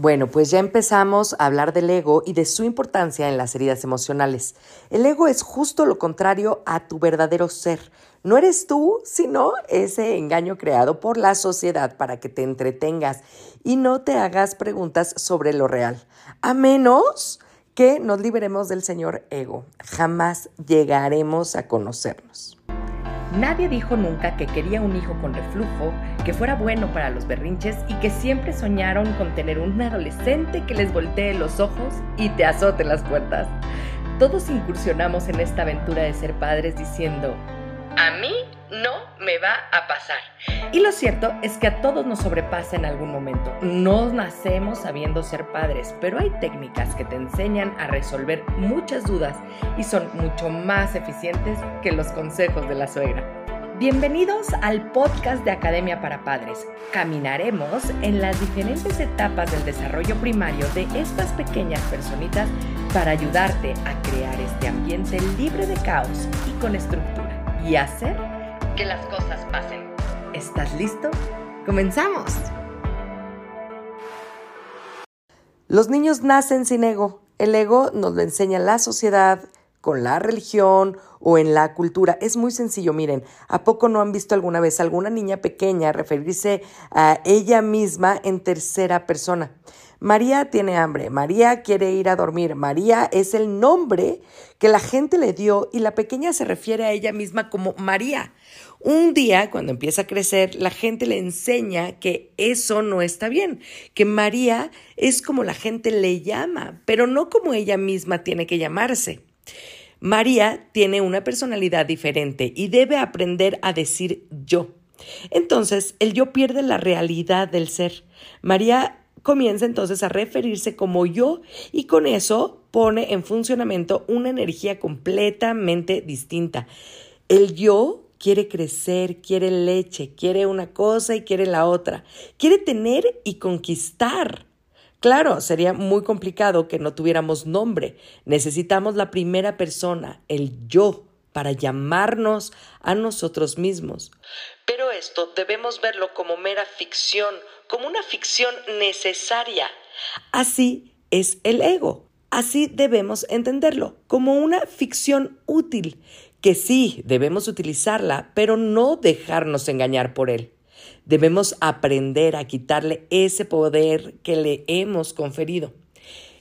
Bueno, pues ya empezamos a hablar del ego y de su importancia en las heridas emocionales. El ego es justo lo contrario a tu verdadero ser. No eres tú, sino ese engaño creado por la sociedad para que te entretengas y no te hagas preguntas sobre lo real. A menos que nos liberemos del señor ego. Jamás llegaremos a conocernos. Nadie dijo nunca que quería un hijo con reflujo, que fuera bueno para los berrinches y que siempre soñaron con tener un adolescente que les voltee los ojos y te azote las puertas. Todos incursionamos en esta aventura de ser padres diciendo, a mí no me va a pasar. Y lo cierto es que a todos nos sobrepasa en algún momento. No nacemos sabiendo ser padres, pero hay técnicas que te enseñan a resolver muchas dudas y son mucho más eficientes que los consejos de la suegra. Bienvenidos al podcast de Academia para Padres. Caminaremos en las diferentes etapas del desarrollo primario de estas pequeñas personitas para ayudarte a crear este ambiente libre de caos y con estructura y hacer que las cosas pasen. ¿Estás listo? ¡Comenzamos! Los niños nacen sin ego. El ego nos lo enseña la sociedad, con la religión o en la cultura. Es muy sencillo, miren, ¿a poco no han visto alguna vez alguna niña pequeña referirse a ella misma en tercera persona? María tiene hambre, María quiere ir a dormir, María es el nombre que la gente le dio y la pequeña se refiere a ella misma como María. Un día, cuando empieza a crecer, la gente le enseña que eso no está bien, que María es como la gente le llama, pero no como ella misma tiene que llamarse. María tiene una personalidad diferente y debe aprender a decir yo. Entonces, el yo pierde la realidad del ser. María comienza entonces a referirse como yo y con eso pone en funcionamiento una energía completamente distinta. El yo quiere crecer, quiere leche, quiere una cosa y quiere la otra, quiere tener y conquistar. Claro, sería muy complicado que no tuviéramos nombre. Necesitamos la primera persona, el yo, para llamarnos a nosotros mismos. Pero esto debemos verlo como mera ficción, como una ficción necesaria. Así es el ego. Así debemos entenderlo, como una ficción útil, que sí debemos utilizarla, pero no dejarnos engañar por él. Debemos aprender a quitarle ese poder que le hemos conferido.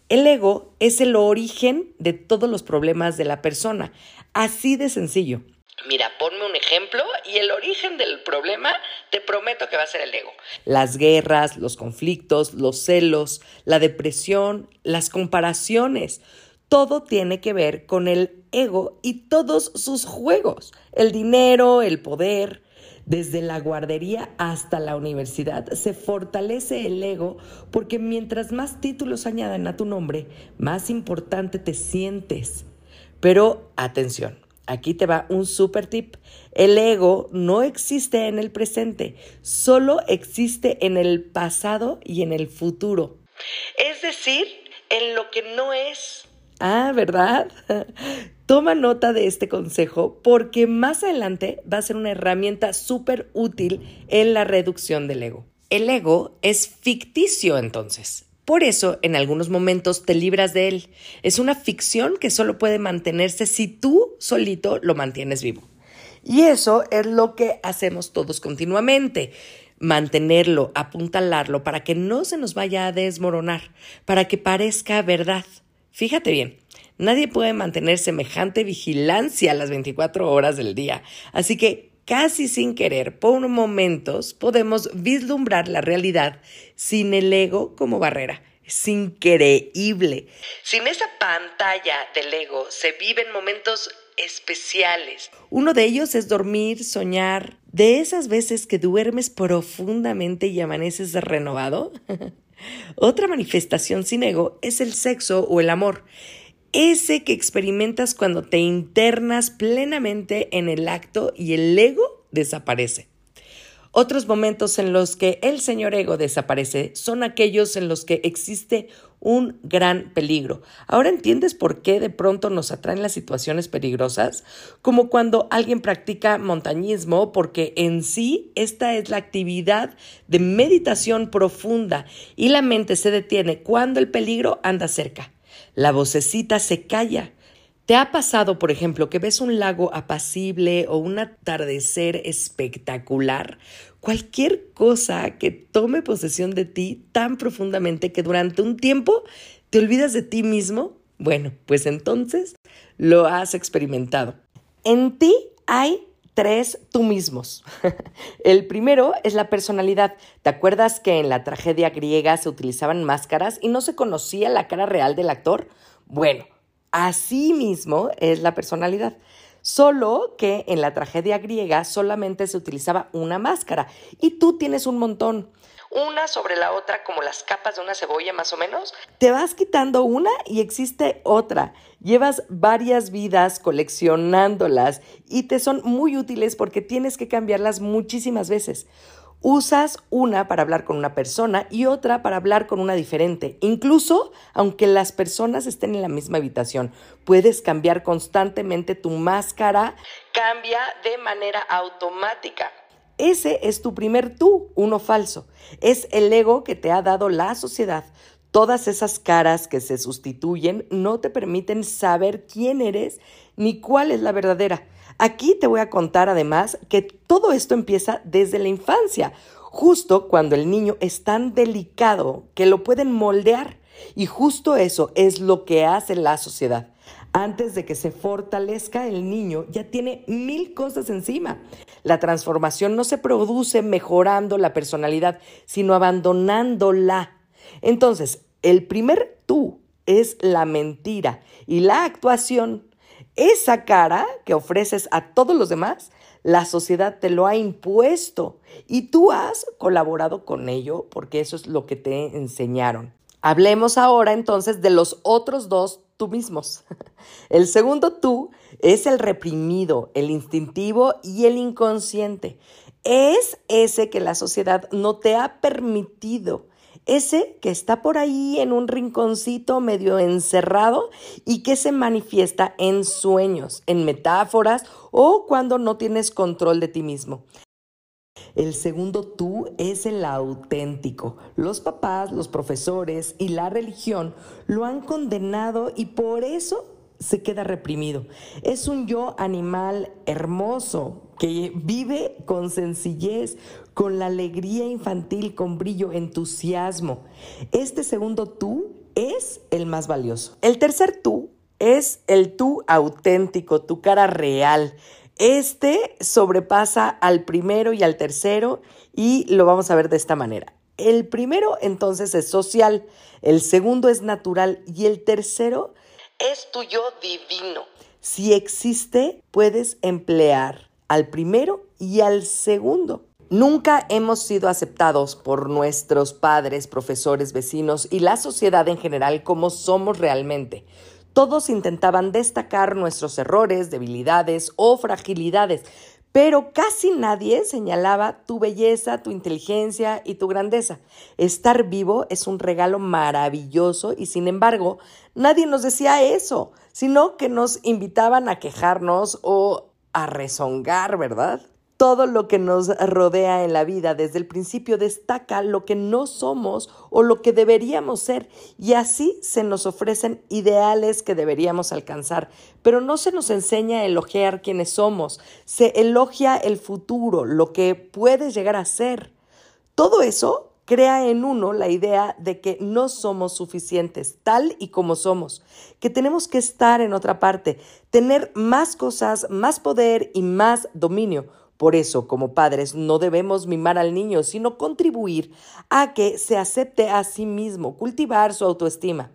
El ego es el origen de todos los problemas de la persona, así de sencillo. Mira, ponme un ejemplo y el origen del problema te prometo que va a ser el ego. Las guerras, los conflictos, los celos, la depresión, las comparaciones, todo tiene que ver con el ego y todos sus juegos, el dinero, el poder. Desde la guardería hasta la universidad se fortalece el ego porque mientras más títulos añadan a tu nombre, más importante te sientes. Pero atención, Aquí te va un super tip. El ego no existe en el presente, solo existe en el pasado y en el futuro. Es decir, en lo que no es. Ah, ¿verdad? Toma nota de este consejo porque más adelante va a ser una herramienta súper útil en la reducción del ego. El ego es ficticio entonces. Por eso, en algunos momentos te libras de él. Es una ficción que solo puede mantenerse si tú solito lo mantienes vivo. Y eso es lo que hacemos todos continuamente. Mantenerlo, apuntalarlo para que no se nos vaya a desmoronar, para que parezca verdad. Fíjate bien, nadie puede mantener semejante vigilancia las 24 horas del día. Así que casi sin querer, por momentos, podemos vislumbrar la realidad sin el ego como barrera. Es increíble. Sin esa pantalla del ego se viven momentos especiales. Uno de ellos es dormir, soñar, de esas veces que duermes profundamente y amaneces renovado. Otra manifestación sin ego es el sexo o el amor ese que experimentas cuando te internas plenamente en el acto y el ego desaparece. Otros momentos en los que el señor ego desaparece son aquellos en los que existe un gran peligro. Ahora entiendes por qué de pronto nos atraen las situaciones peligrosas, como cuando alguien practica montañismo, porque en sí esta es la actividad de meditación profunda y la mente se detiene cuando el peligro anda cerca. La vocecita se calla ¿Te ha pasado, por ejemplo, que ves un lago apacible o un atardecer espectacular? Cualquier cosa que tome posesión de ti tan profundamente que durante un tiempo te olvidas de ti mismo. Bueno, pues entonces lo has experimentado. En ti hay tres tú mismos. El primero es la personalidad. ¿Te acuerdas que en la tragedia griega se utilizaban máscaras y no se conocía la cara real del actor? Bueno, Así mismo es la personalidad. Solo que en la tragedia griega solamente se utilizaba una máscara y tú tienes un montón. Una sobre la otra como las capas de una cebolla más o menos. Te vas quitando una y existe otra. Llevas varias vidas coleccionándolas y te son muy útiles porque tienes que cambiarlas muchísimas veces. Usas una para hablar con una persona y otra para hablar con una diferente. Incluso aunque las personas estén en la misma habitación, puedes cambiar constantemente tu máscara. Cambia de manera automática. Ese es tu primer tú, uno falso. Es el ego que te ha dado la sociedad. Todas esas caras que se sustituyen no te permiten saber quién eres ni cuál es la verdadera. Aquí te voy a contar además que todo esto empieza desde la infancia, justo cuando el niño es tan delicado que lo pueden moldear. Y justo eso es lo que hace la sociedad. Antes de que se fortalezca el niño, ya tiene mil cosas encima. La transformación no se produce mejorando la personalidad, sino abandonándola. Entonces, el primer tú es la mentira y la actuación esa cara que ofreces a todos los demás, la sociedad te lo ha impuesto y tú has colaborado con ello porque eso es lo que te enseñaron. Hablemos ahora entonces de los otros dos tú mismos. El segundo tú es el reprimido, el instintivo y el inconsciente. Es ese que la sociedad no te ha permitido ese que está por ahí en un rinconcito medio encerrado y que se manifiesta en sueños, en metáforas o cuando no tienes control de ti mismo. El segundo tú es el auténtico. Los papás, los profesores y la religión lo han condenado y por eso se queda reprimido. Es un yo animal hermoso que vive con sencillez, con la alegría infantil, con brillo, entusiasmo. Este segundo tú es el más valioso. El tercer tú es el tú auténtico, tu cara real. Este sobrepasa al primero y al tercero y lo vamos a ver de esta manera. El primero entonces es social, el segundo es natural y el tercero es tu yo divino. Si existe, puedes emplear al primero y al segundo. Nunca hemos sido aceptados por nuestros padres, profesores, vecinos y la sociedad en general como somos realmente. Todos intentaban destacar nuestros errores, debilidades o fragilidades, pero casi nadie señalaba tu belleza, tu inteligencia y tu grandeza. Estar vivo es un regalo maravilloso y sin embargo nadie nos decía eso, sino que nos invitaban a quejarnos o a rezongar, ¿verdad? Todo lo que nos rodea en la vida desde el principio destaca lo que no somos o lo que deberíamos ser y así se nos ofrecen ideales que deberíamos alcanzar, pero no se nos enseña a elogiar quienes somos, se elogia el futuro, lo que puedes llegar a ser. Todo eso crea en uno la idea de que no somos suficientes tal y como somos, que tenemos que estar en otra parte, tener más cosas, más poder y más dominio por eso, como padres, no debemos mimar al niño, sino contribuir a que se acepte a sí mismo, cultivar su autoestima.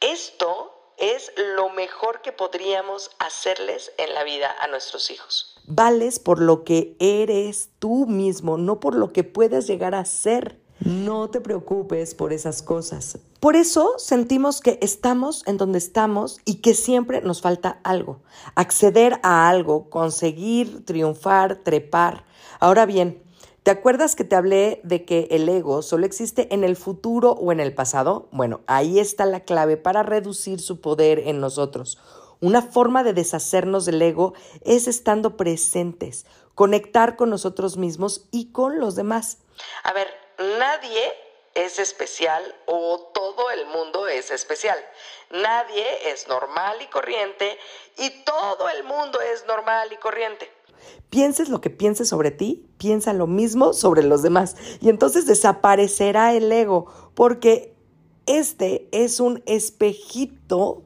Esto es lo mejor que podríamos hacerles en la vida a nuestros hijos. Vales por lo que eres tú mismo, no por lo que puedas llegar a ser. No te preocupes por esas cosas. Por eso sentimos que estamos en donde estamos y que siempre nos falta algo. Acceder a algo, conseguir, triunfar, trepar. Ahora bien, ¿Te acuerdas que te hablé de que el ego solo existe en el futuro o en el pasado? Bueno, ahí está la clave para reducir su poder en nosotros. Una forma de deshacernos del ego es estando presentes, conectar con nosotros mismos y con los demás. A ver, nadie es especial o todo el mundo es especial. Nadie es normal y corriente y todo el mundo es normal y corriente. Pienses lo que pienses sobre ti, piensa lo mismo sobre los demás. Y entonces desaparecerá el ego, porque este es un espejito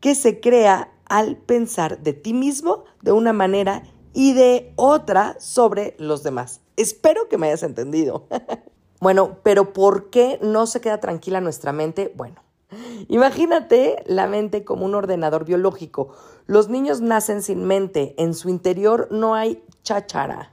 que se crea al pensar de ti mismo de una manera y de otra sobre los demás. Espero que me hayas entendido. bueno, pero ¿por qué no se queda tranquila nuestra mente? Bueno, Imagínate la mente como un ordenador biológico. Los niños nacen sin mente, en su interior no hay cháchara.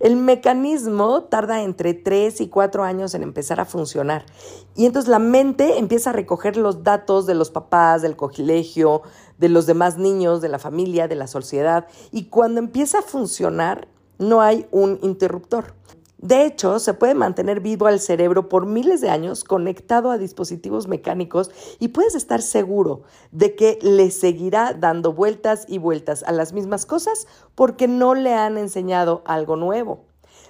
El mecanismo tarda entre 3 y 4 años en empezar a funcionar. Y entonces la mente empieza a recoger los datos de los papás, del colegio, de los demás niños, de la familia, de la sociedad. Y cuando empieza a funcionar, no hay un interruptor. De hecho, se puede mantener vivo al cerebro por miles de años conectado a dispositivos mecánicos y puedes estar seguro de que le seguirá dando vueltas y vueltas a las mismas cosas porque no le han enseñado algo nuevo.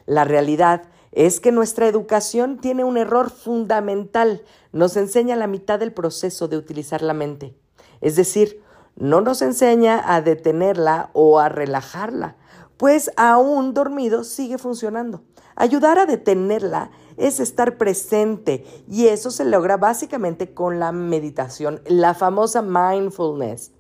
La realidad es que nuestra educación tiene un error fundamental. Nos enseña la mitad del proceso de utilizar la mente. Es decir, no nos enseña a detenerla o a relajarla, pues aún dormido sigue funcionando. Ayudar a detenerla es estar presente y eso se logra básicamente con la meditación, la famosa mindfulness.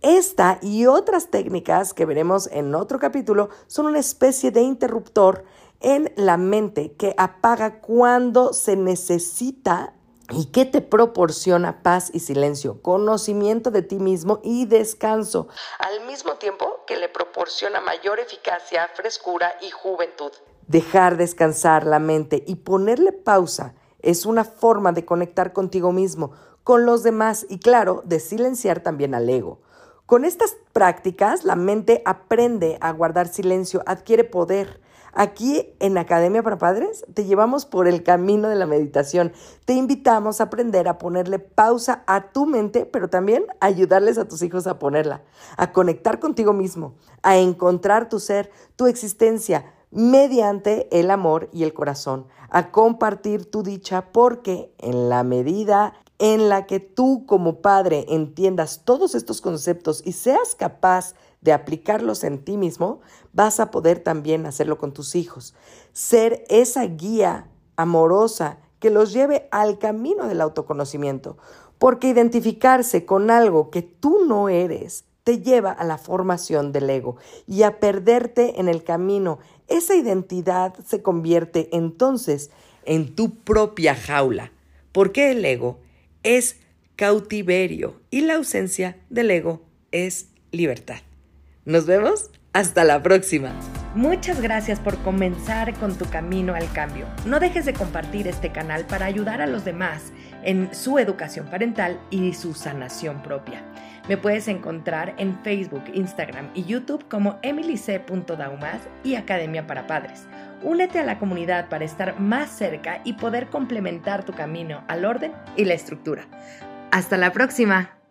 Esta y otras técnicas que veremos en otro capítulo son una especie de interruptor en la mente que apaga cuando se necesita y que te proporciona paz y silencio, conocimiento de ti mismo y descanso, al mismo tiempo que le proporciona mayor eficacia, frescura y juventud. Dejar descansar la mente y ponerle pausa es una forma de conectar contigo mismo, con los demás y claro, de silenciar también al ego. Con estas prácticas, la mente aprende a guardar silencio, adquiere poder. Aquí en Academia para Padres te llevamos por el camino de la meditación. Te invitamos a aprender a ponerle pausa a tu mente, pero también a ayudarles a tus hijos a ponerla, a conectar contigo mismo, a encontrar tu ser, tu existencia, mediante el amor y el corazón, a compartir tu dicha porque en la medida en la que tú como padre entiendas todos estos conceptos y seas capaz de aplicarlos en ti mismo, vas a poder también hacerlo con tus hijos. Ser esa guía amorosa que los lleve al camino del autoconocimiento, porque identificarse con algo que tú no eres te lleva a la formación del ego y a perderte en el camino. Esa identidad se convierte entonces en tu propia jaula, porque el ego es cautiverio y la ausencia del ego es libertad. Nos vemos hasta la próxima. Muchas gracias por comenzar con tu camino al cambio. No dejes de compartir este canal para ayudar a los demás en su educación parental y su sanación propia. Me puedes encontrar en Facebook, Instagram y YouTube como emilyc.daumas y Academia para Padres. Únete a la comunidad para estar más cerca y poder complementar tu camino al orden y la estructura. Hasta la próxima.